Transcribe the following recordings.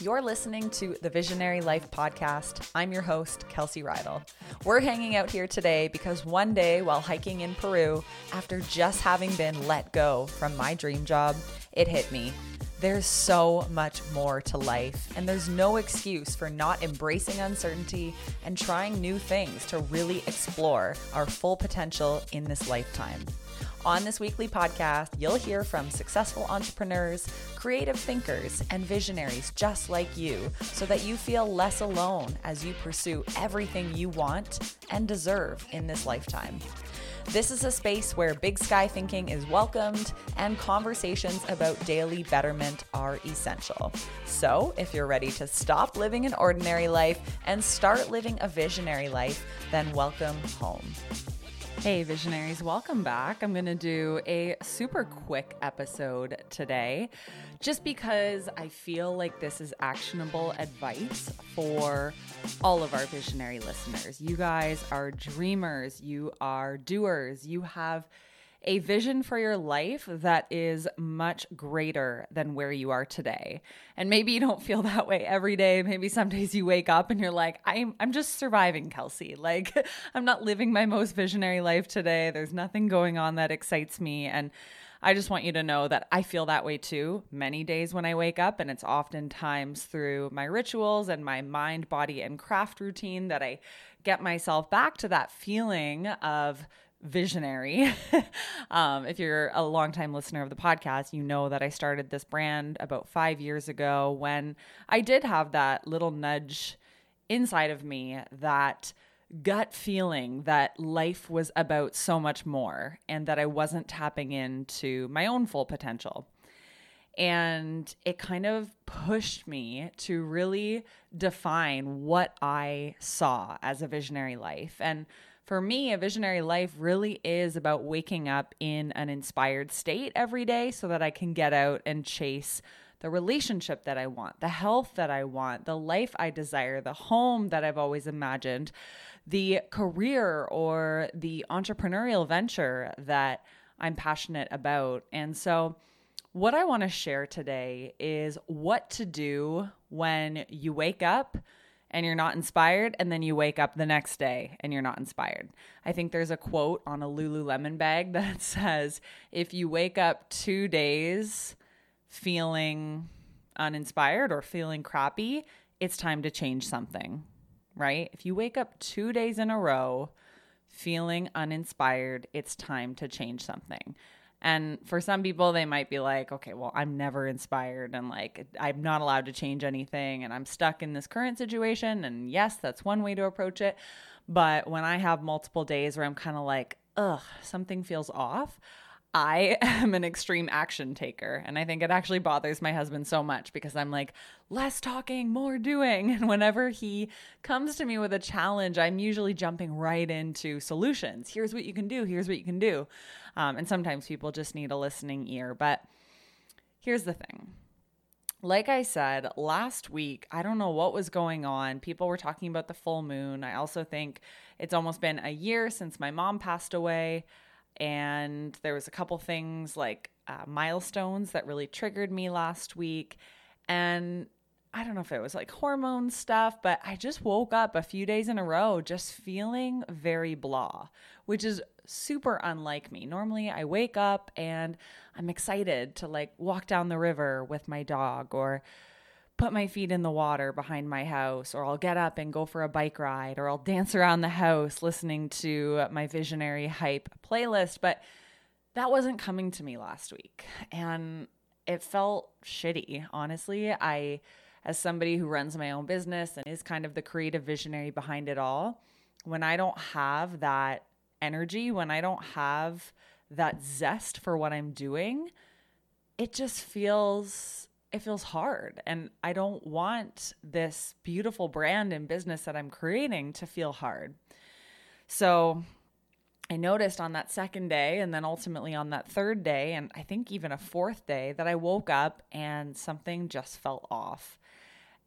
You're listening to the Visionary Life Podcast. I'm your host, Kelsey Reidl. We're hanging out here today because one day while hiking in Peru, after just having been let go from my dream job, it hit me. There's so much more to life, and there's no excuse for not embracing uncertainty and trying new things to really explore our full potential in this lifetime. On this weekly podcast, you'll hear from successful entrepreneurs, creative thinkers, and visionaries just like you so that you feel less alone as you pursue everything you want and deserve in this lifetime. This is a space where big sky thinking is welcomed and conversations about daily betterment are essential. So, if you're ready to stop living an ordinary life and start living a visionary life, then welcome home. Hey, visionaries, welcome back. I'm going to do a super quick episode today just because I feel like this is actionable advice for all of our visionary listeners. You guys are dreamers, you are doers, you have a vision for your life that is much greater than where you are today. And maybe you don't feel that way every day. Maybe some days you wake up and you're like, I'm I'm just surviving, Kelsey. Like I'm not living my most visionary life today. There's nothing going on that excites me and I just want you to know that I feel that way too many days when I wake up. And it's oftentimes through my rituals and my mind, body, and craft routine that I get myself back to that feeling of visionary. um, if you're a longtime listener of the podcast, you know that I started this brand about five years ago when I did have that little nudge inside of me that gut feeling that life was about so much more and that I wasn't tapping into my own full potential. And it kind of pushed me to really define what I saw as a visionary life. And for me, a visionary life really is about waking up in an inspired state every day so that I can get out and chase the relationship that I want, the health that I want, the life I desire, the home that I've always imagined, the career or the entrepreneurial venture that I'm passionate about. And so, what I want to share today is what to do when you wake up and you're not inspired, and then you wake up the next day and you're not inspired. I think there's a quote on a Lululemon bag that says, if you wake up two days feeling uninspired or feeling crappy, it's time to change something, right? If you wake up two days in a row feeling uninspired, it's time to change something. And for some people, they might be like, okay, well, I'm never inspired and like I'm not allowed to change anything and I'm stuck in this current situation. And yes, that's one way to approach it. But when I have multiple days where I'm kind of like, ugh, something feels off, I am an extreme action taker. And I think it actually bothers my husband so much because I'm like, less talking, more doing. And whenever he comes to me with a challenge, I'm usually jumping right into solutions. Here's what you can do. Here's what you can do. Um, and sometimes people just need a listening ear. But here's the thing. Like I said last week, I don't know what was going on. People were talking about the full moon. I also think it's almost been a year since my mom passed away and there was a couple things like uh, milestones that really triggered me last week. And i don't know if it was like hormone stuff but i just woke up a few days in a row just feeling very blah which is super unlike me. Normally i wake up and i'm excited to like walk down the river with my dog or put my feet in the water behind my house, or I'll get up and go for a bike ride, or I'll dance around the house listening to my visionary hype playlist. But that wasn't coming to me last week. And it felt shitty, honestly. I, as somebody who runs my own business and is kind of the creative visionary behind it all, when I don't have that energy, when I don't have that zest for what I'm doing, it just feels it feels hard. And I don't want this beautiful brand and business that I'm creating to feel hard. So I noticed on that second day, and then ultimately on that third day, and I think even a fourth day, that I woke up and something just felt off.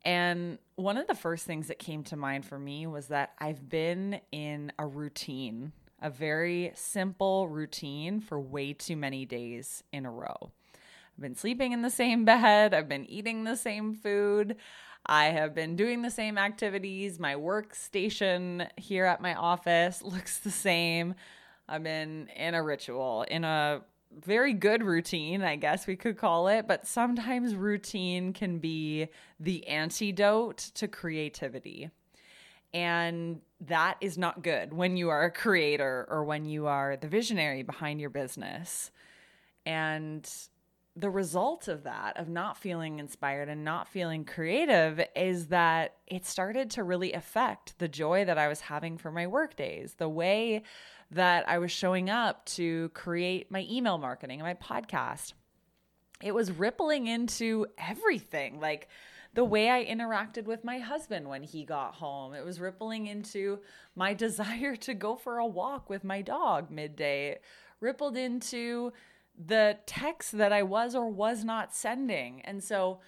And one of the first things that came to mind for me was that I've been in a routine, a very simple routine for way too many days in a row I've been sleeping in the same bed. I've been eating the same food. I have been doing the same activities. My workstation here at my office looks the same. I've been in a ritual, in a very good routine, I guess we could call it, but sometimes routine can be the antidote to creativity. And that is not good when you are a creator or when you are the visionary behind your business. And the result of that, of not feeling inspired and not feeling creative, is that it started to really affect the joy that I was having for my work days, the way that I was showing up to create my email marketing and my podcast. It was rippling into everything. Like, the way I interacted with my husband when he got home. It was rippling into my desire to go for a walk with my dog midday. It rippled into the text that I was or was not sending. And so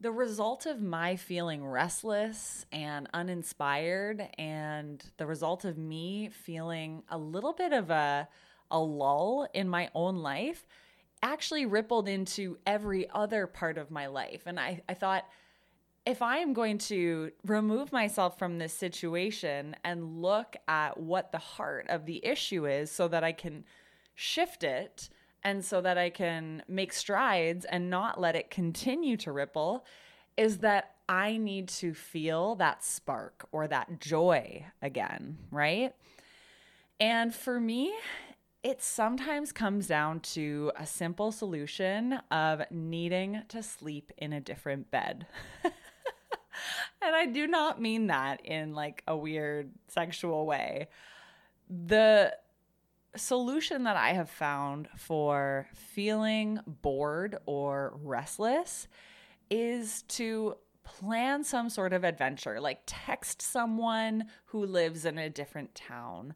the result of my feeling restless and uninspired and the result of me feeling a little bit of a a lull in my own life actually rippled into every other part of my life. And I, I thought, if I am going to remove myself from this situation and look at what the heart of the issue is so that I can shift it, and so that I can make strides and not let it continue to ripple is that I need to feel that spark or that joy again, right? And for me, it sometimes comes down to a simple solution of needing to sleep in a different bed. and I do not mean that in like a weird sexual way. The solution that I have found for feeling bored or restless is to plan some sort of adventure, like text someone who lives in a different town.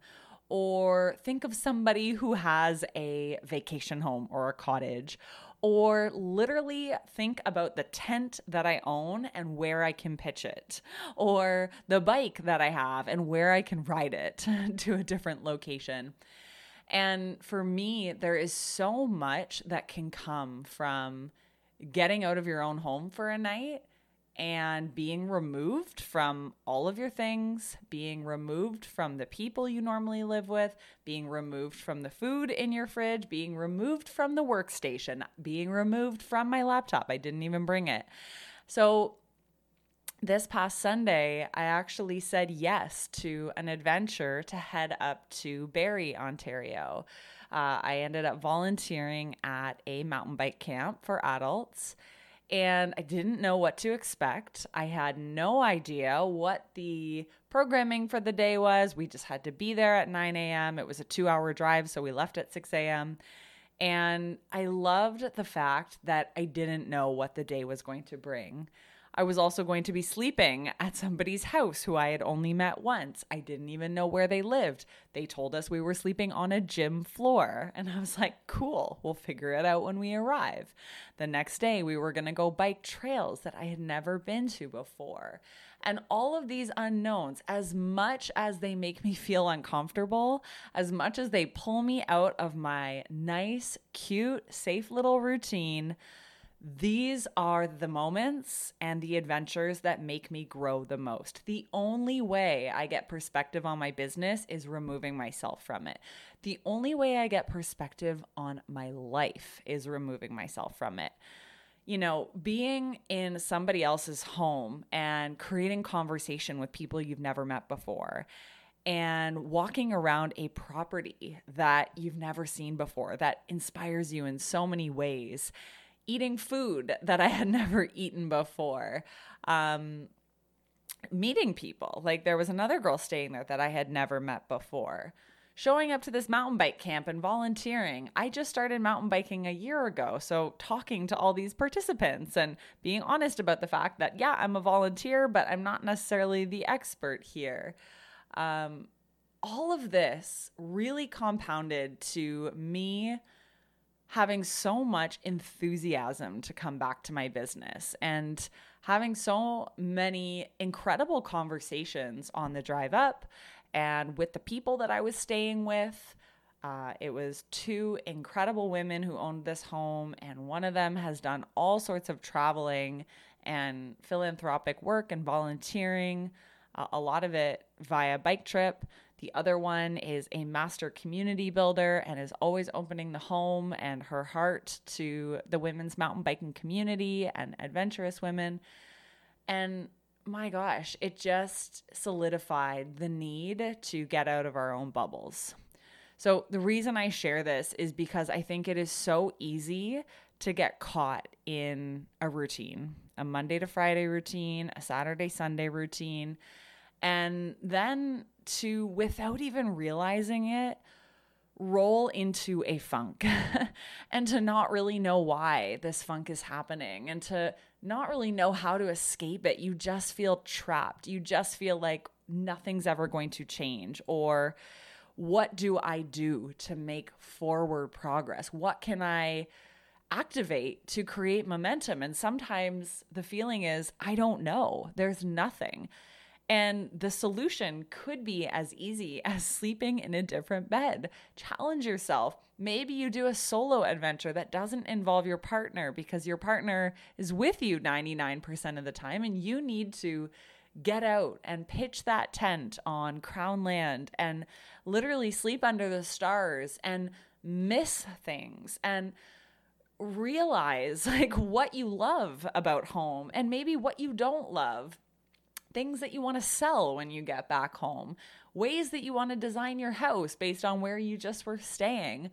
Or think of somebody who has a vacation home or a cottage, or literally think about the tent that I own and where I can pitch it, or the bike that I have and where I can ride it to a different location. And for me, there is so much that can come from getting out of your own home for a night and being removed from all of your things, being removed from the people you normally live with, being removed from the food in your fridge, being removed from the workstation, being removed from my laptop. I didn't even bring it. So this past Sunday, I actually said yes to an adventure to head up to Barrie, Ontario. Uh, I ended up volunteering at a mountain bike camp for adults, and I didn't know what to expect. I had no idea what the programming for the day was. We just had to be there at 9 a.m. It was a two hour drive, so we left at 6 a.m. And I loved the fact that I didn't know what the day was going to bring. I was also going to be sleeping at somebody's house who I had only met once. I didn't even know where they lived. They told us we were sleeping on a gym floor. And I was like, cool, we'll figure it out when we arrive. The next day, we were going to go bike trails that I had never been to before. And all of these unknowns, as much as they make me feel uncomfortable, as much as they pull me out of my nice, cute, safe little routine, these are the moments and the adventures that make me grow the most. The only way I get perspective on my business is removing myself from it. The only way I get perspective on my life is removing myself from it. You know, being in somebody else's home and creating conversation with people you've never met before and walking around a property that you've never seen before that inspires you in so many ways eating food that I had never eaten before. Um, meeting people. Like there was another girl staying there that I had never met before. Showing up to this mountain bike camp and volunteering. I just started mountain biking a year ago. So, talking to all these participants and being honest about the fact that, yeah, I'm a volunteer, but I'm not necessarily the expert here. Um, all of this really compounded to me having so much enthusiasm to come back to my business and having so many incredible conversations on the drive up and with the people that I was staying with. Uh, it was two incredible women who owned this home, and one of them has done all sorts of traveling and philanthropic work and volunteering, uh, a lot of it via bike trip. The other one is a master community builder and is always opening the home and her heart to the women's mountain biking community and adventurous women. And my gosh, it just solidified the need to get out of our own bubbles. So, the reason I share this is because I think it is so easy to get caught in a routine, a Monday to Friday routine, a Saturday, Sunday routine, and then to, without even realizing it, roll into a funk and to not really know why this funk is happening and to not really know how to escape it. You just feel trapped. You just feel like nothing's ever going to change or what do I do to make forward progress? What can I activate to create momentum? And sometimes the feeling is, I don't know, there's nothing. And the solution could be as easy as sleeping in a different bed. Challenge yourself. Maybe you do a solo adventure that doesn't involve your partner because your partner is with you 99% of the time and you need to get out and pitch that tent on crown land and literally sleep under the stars and miss things and realize like what you love about home and maybe what you don't love things that you want to sell when you get back home ways that you want to design your house based on where you just were staying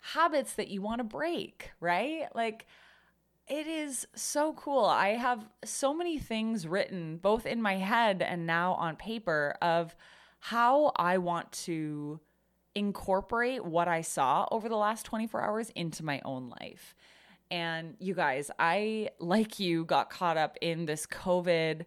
habits that you want to break right like it is so cool. I have so many things written, both in my head and now on paper, of how I want to incorporate what I saw over the last 24 hours into my own life. And you guys, I, like you, got caught up in this COVID.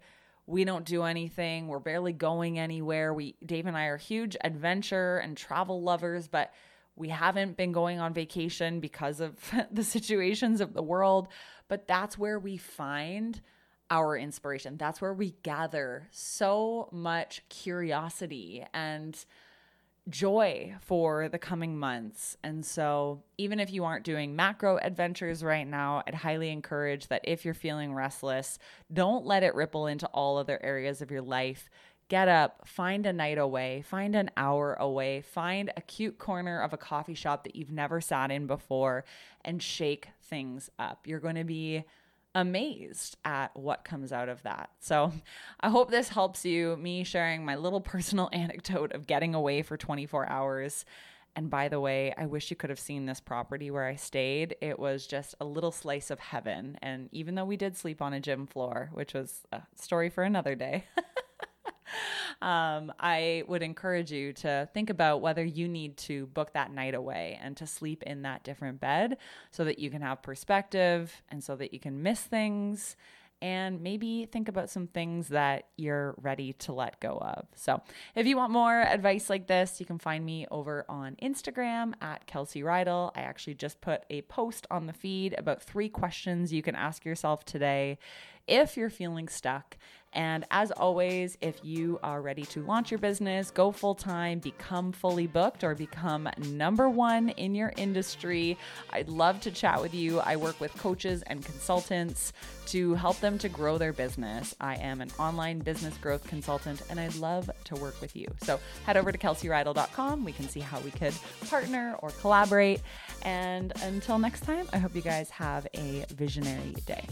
We don't do anything. We're barely going anywhere. We, Dave and I are huge adventure and travel lovers, but we haven't been going on vacation because of the situations of the world, but that's where we find our inspiration. That's where we gather so much curiosity and joy for the coming months. And so, even if you aren't doing macro adventures right now, I'd highly encourage that if you're feeling restless, don't let it ripple into all other areas of your life get up, find a night away, find an hour away, find a cute corner of a coffee shop that you've never sat in before, and shake things up. You're going to be amazed at what comes out of that. So, I hope this helps you. Me sharing my little personal anecdote of getting away for 24 hours. And by the way, I wish you could have seen this property where I stayed. It was just a little slice of heaven. And even though we did sleep on a gym floor, which was a story for another day. um, I would encourage you to think about whether you need to book that night away and to sleep in that different bed so that you can have perspective and so that you can miss things and maybe think about some things that you're ready to let go of. So, if you want more advice like this, you can find me over on Instagram at Kelsey Reidl. I actually just put a post on the feed about three questions you can ask yourself today if you're feeling stuck. And as always, if you are ready to launch your business, go full time, become fully booked, or become number one in your industry, I'd love to chat with you. I work with coaches and consultants to help them to grow their business. I am an online business growth consultant and I'd love to work with you. So head over to kelseyreidl.com. We can see how we could partner or collaborate. And until next time, I hope you guys have a visionary day.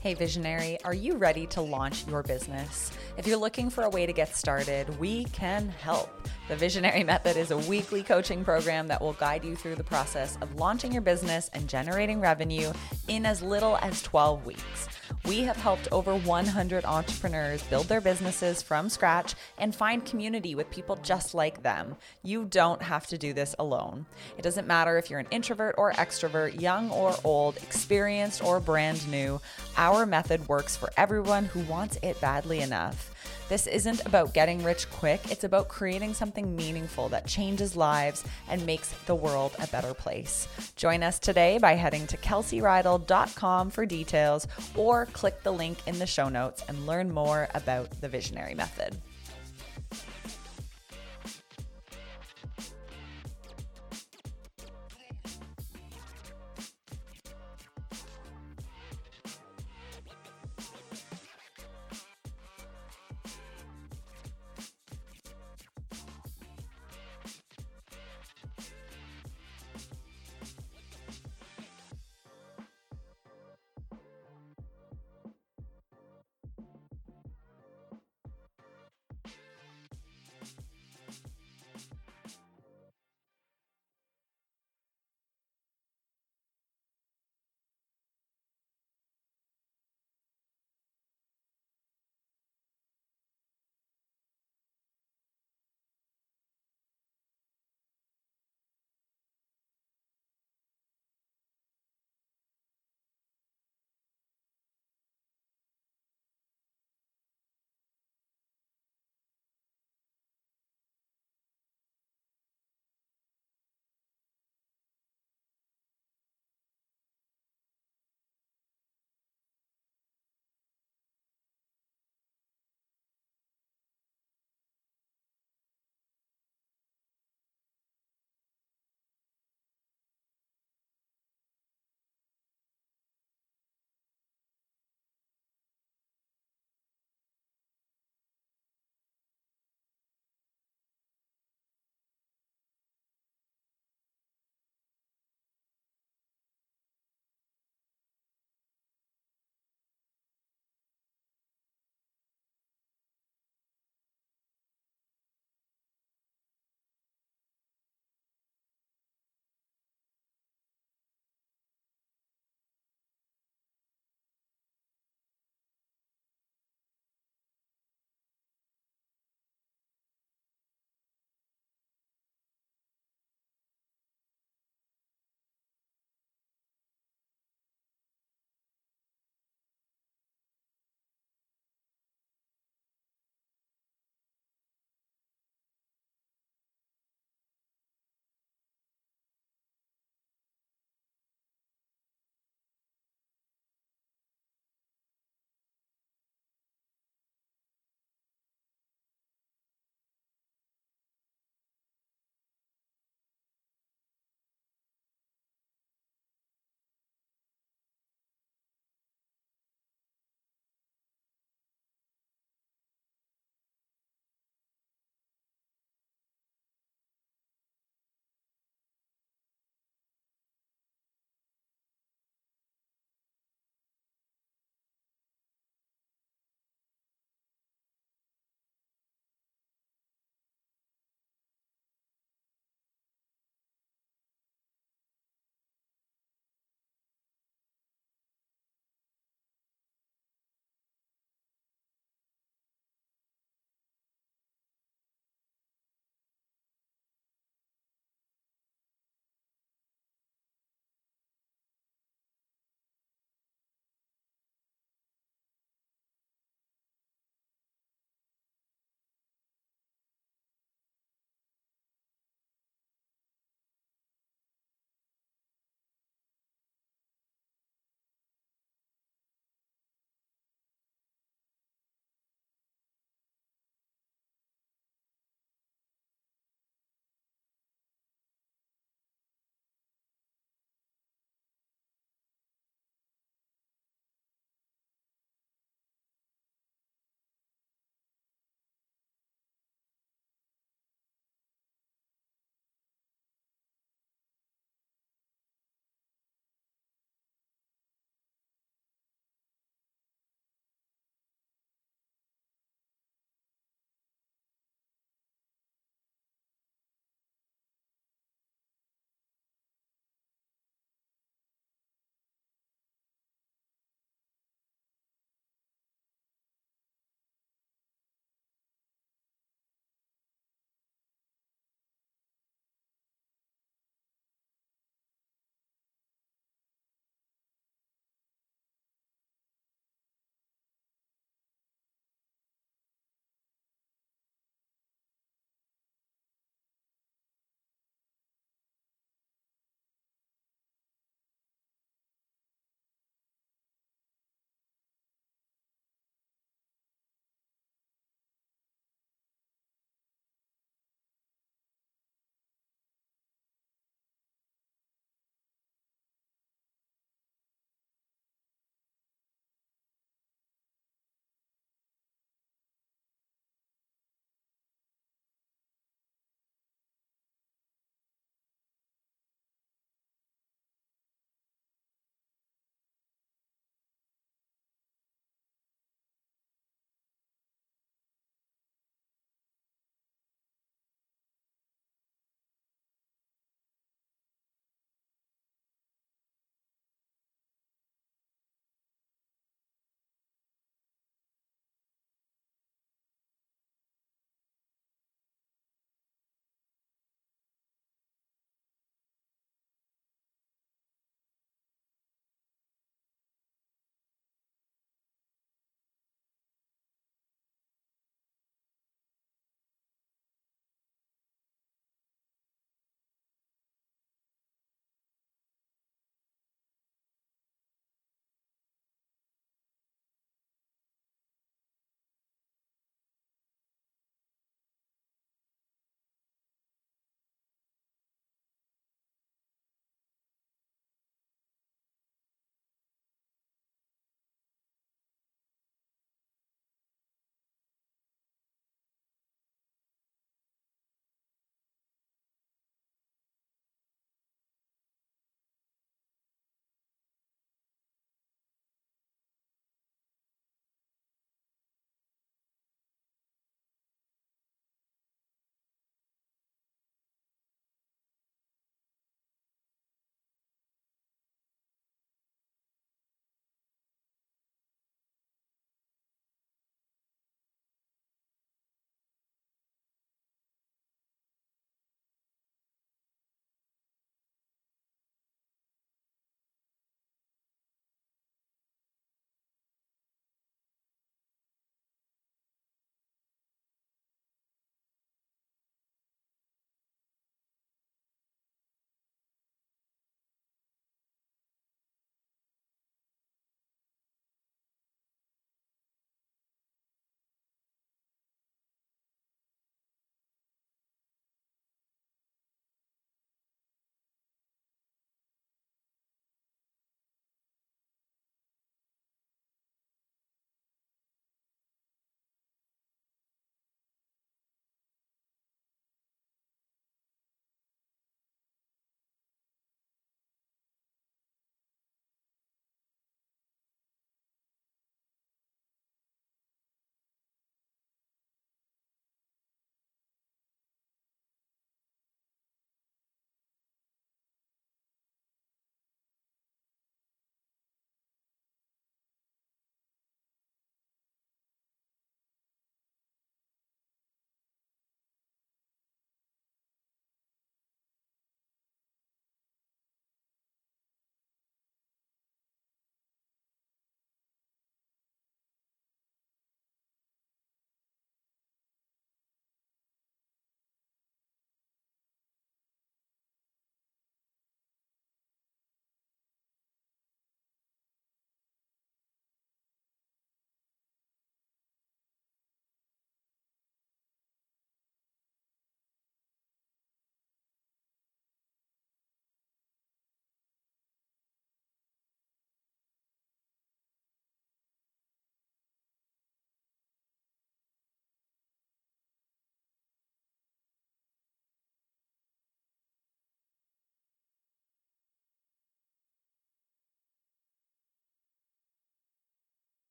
Hey, Visionary, are you ready to launch your business? If you're looking for a way to get started, we can help. The Visionary Method is a weekly coaching program that will guide you through the process of launching your business and generating revenue in as little as 12 weeks. We have helped over 100 entrepreneurs build their businesses from scratch and find community with people just like them. You don't have to do this alone. It doesn't matter if you're an introvert or extrovert, young or old, experienced or brand new, our method works for everyone who wants it badly enough. This isn't about getting rich quick, it's about creating something meaningful that changes lives and makes the world a better place. Join us today by heading to kelseyreidl.com for details or click the link in the show notes and learn more about the Visionary Method.